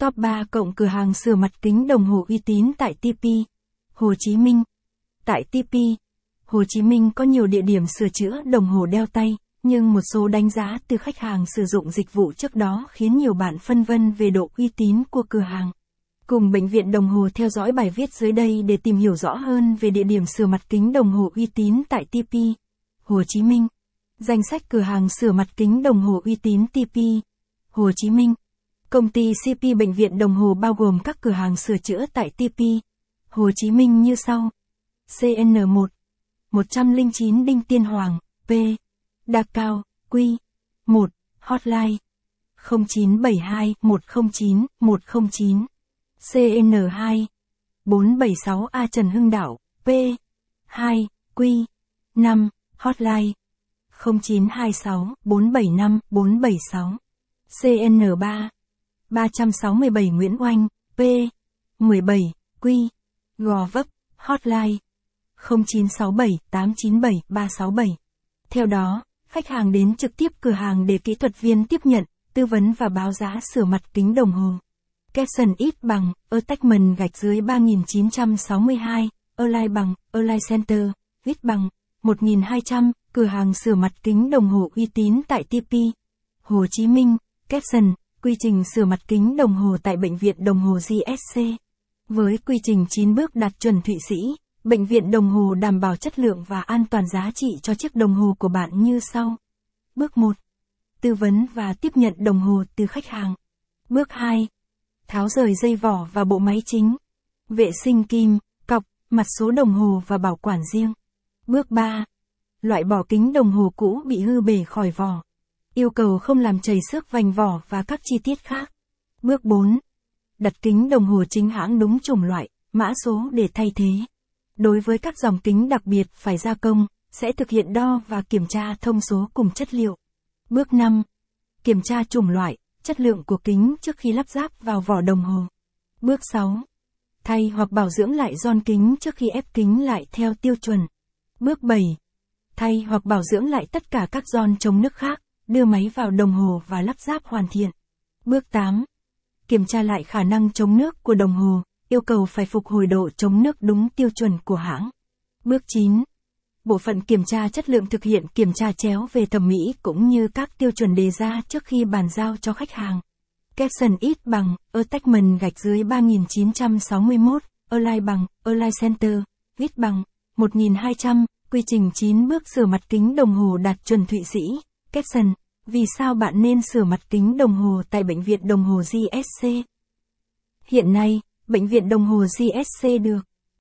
Top 3 cộng cửa hàng sửa mặt kính đồng hồ uy tín tại TP, Hồ Chí Minh. Tại TP, Hồ Chí Minh có nhiều địa điểm sửa chữa đồng hồ đeo tay, nhưng một số đánh giá từ khách hàng sử dụng dịch vụ trước đó khiến nhiều bạn phân vân về độ uy tín của cửa hàng. Cùng bệnh viện đồng hồ theo dõi bài viết dưới đây để tìm hiểu rõ hơn về địa điểm sửa mặt kính đồng hồ uy tín tại TP, Hồ Chí Minh. Danh sách cửa hàng sửa mặt kính đồng hồ uy tín TP, Hồ Chí Minh. Công ty CP Bệnh viện Đồng Hồ bao gồm các cửa hàng sửa chữa tại TP, Hồ Chí Minh như sau. CN1 109 Đinh Tiên Hoàng, P. Đa Cao, Q, 1. Hotline 0972 109 109. CN2 476 A Trần Hưng Đạo, P. 2. Q, 5. Hotline 0926 475 476. CN3 367 Nguyễn Oanh, P. 17, Quy. Gò Vấp, Hotline 0967 897 367. Theo đó, khách hàng đến trực tiếp cửa hàng để kỹ thuật viên tiếp nhận, tư vấn và báo giá sửa mặt kính đồng hồ. Capson ít bằng, attachment gạch dưới 3962, online bằng, online Center, viết bằng, 1200, cửa hàng sửa mặt kính đồng hồ uy tín tại TP. Hồ Chí Minh, Capson, quy trình sửa mặt kính đồng hồ tại Bệnh viện Đồng hồ GSC. Với quy trình 9 bước đạt chuẩn Thụy Sĩ, Bệnh viện Đồng hồ đảm bảo chất lượng và an toàn giá trị cho chiếc đồng hồ của bạn như sau. Bước 1. Tư vấn và tiếp nhận đồng hồ từ khách hàng. Bước 2. Tháo rời dây vỏ và bộ máy chính. Vệ sinh kim, cọc, mặt số đồng hồ và bảo quản riêng. Bước 3. Loại bỏ kính đồng hồ cũ bị hư bể khỏi vỏ. Yêu cầu không làm chảy xước vành vỏ và các chi tiết khác. Bước 4. Đặt kính đồng hồ chính hãng đúng chủng loại, mã số để thay thế. Đối với các dòng kính đặc biệt phải gia công, sẽ thực hiện đo và kiểm tra thông số cùng chất liệu. Bước 5. Kiểm tra chủng loại, chất lượng của kính trước khi lắp ráp vào vỏ đồng hồ. Bước 6. Thay hoặc bảo dưỡng lại giòn kính trước khi ép kính lại theo tiêu chuẩn. Bước 7. Thay hoặc bảo dưỡng lại tất cả các giòn chống nước khác, đưa máy vào đồng hồ và lắp ráp hoàn thiện. Bước 8. Kiểm tra lại khả năng chống nước của đồng hồ, yêu cầu phải phục hồi độ chống nước đúng tiêu chuẩn của hãng. Bước 9. Bộ phận kiểm tra chất lượng thực hiện kiểm tra chéo về thẩm mỹ cũng như các tiêu chuẩn đề ra trước khi bàn giao cho khách hàng. Capson ít bằng, attachment gạch dưới 3961, Align bằng, Align Center, viết bằng, 1200, quy trình 9 bước sửa mặt kính đồng hồ đạt chuẩn Thụy Sĩ. Capson, vì sao bạn nên sửa mặt kính đồng hồ tại Bệnh viện Đồng hồ GSC? Hiện nay, Bệnh viện Đồng hồ GSC được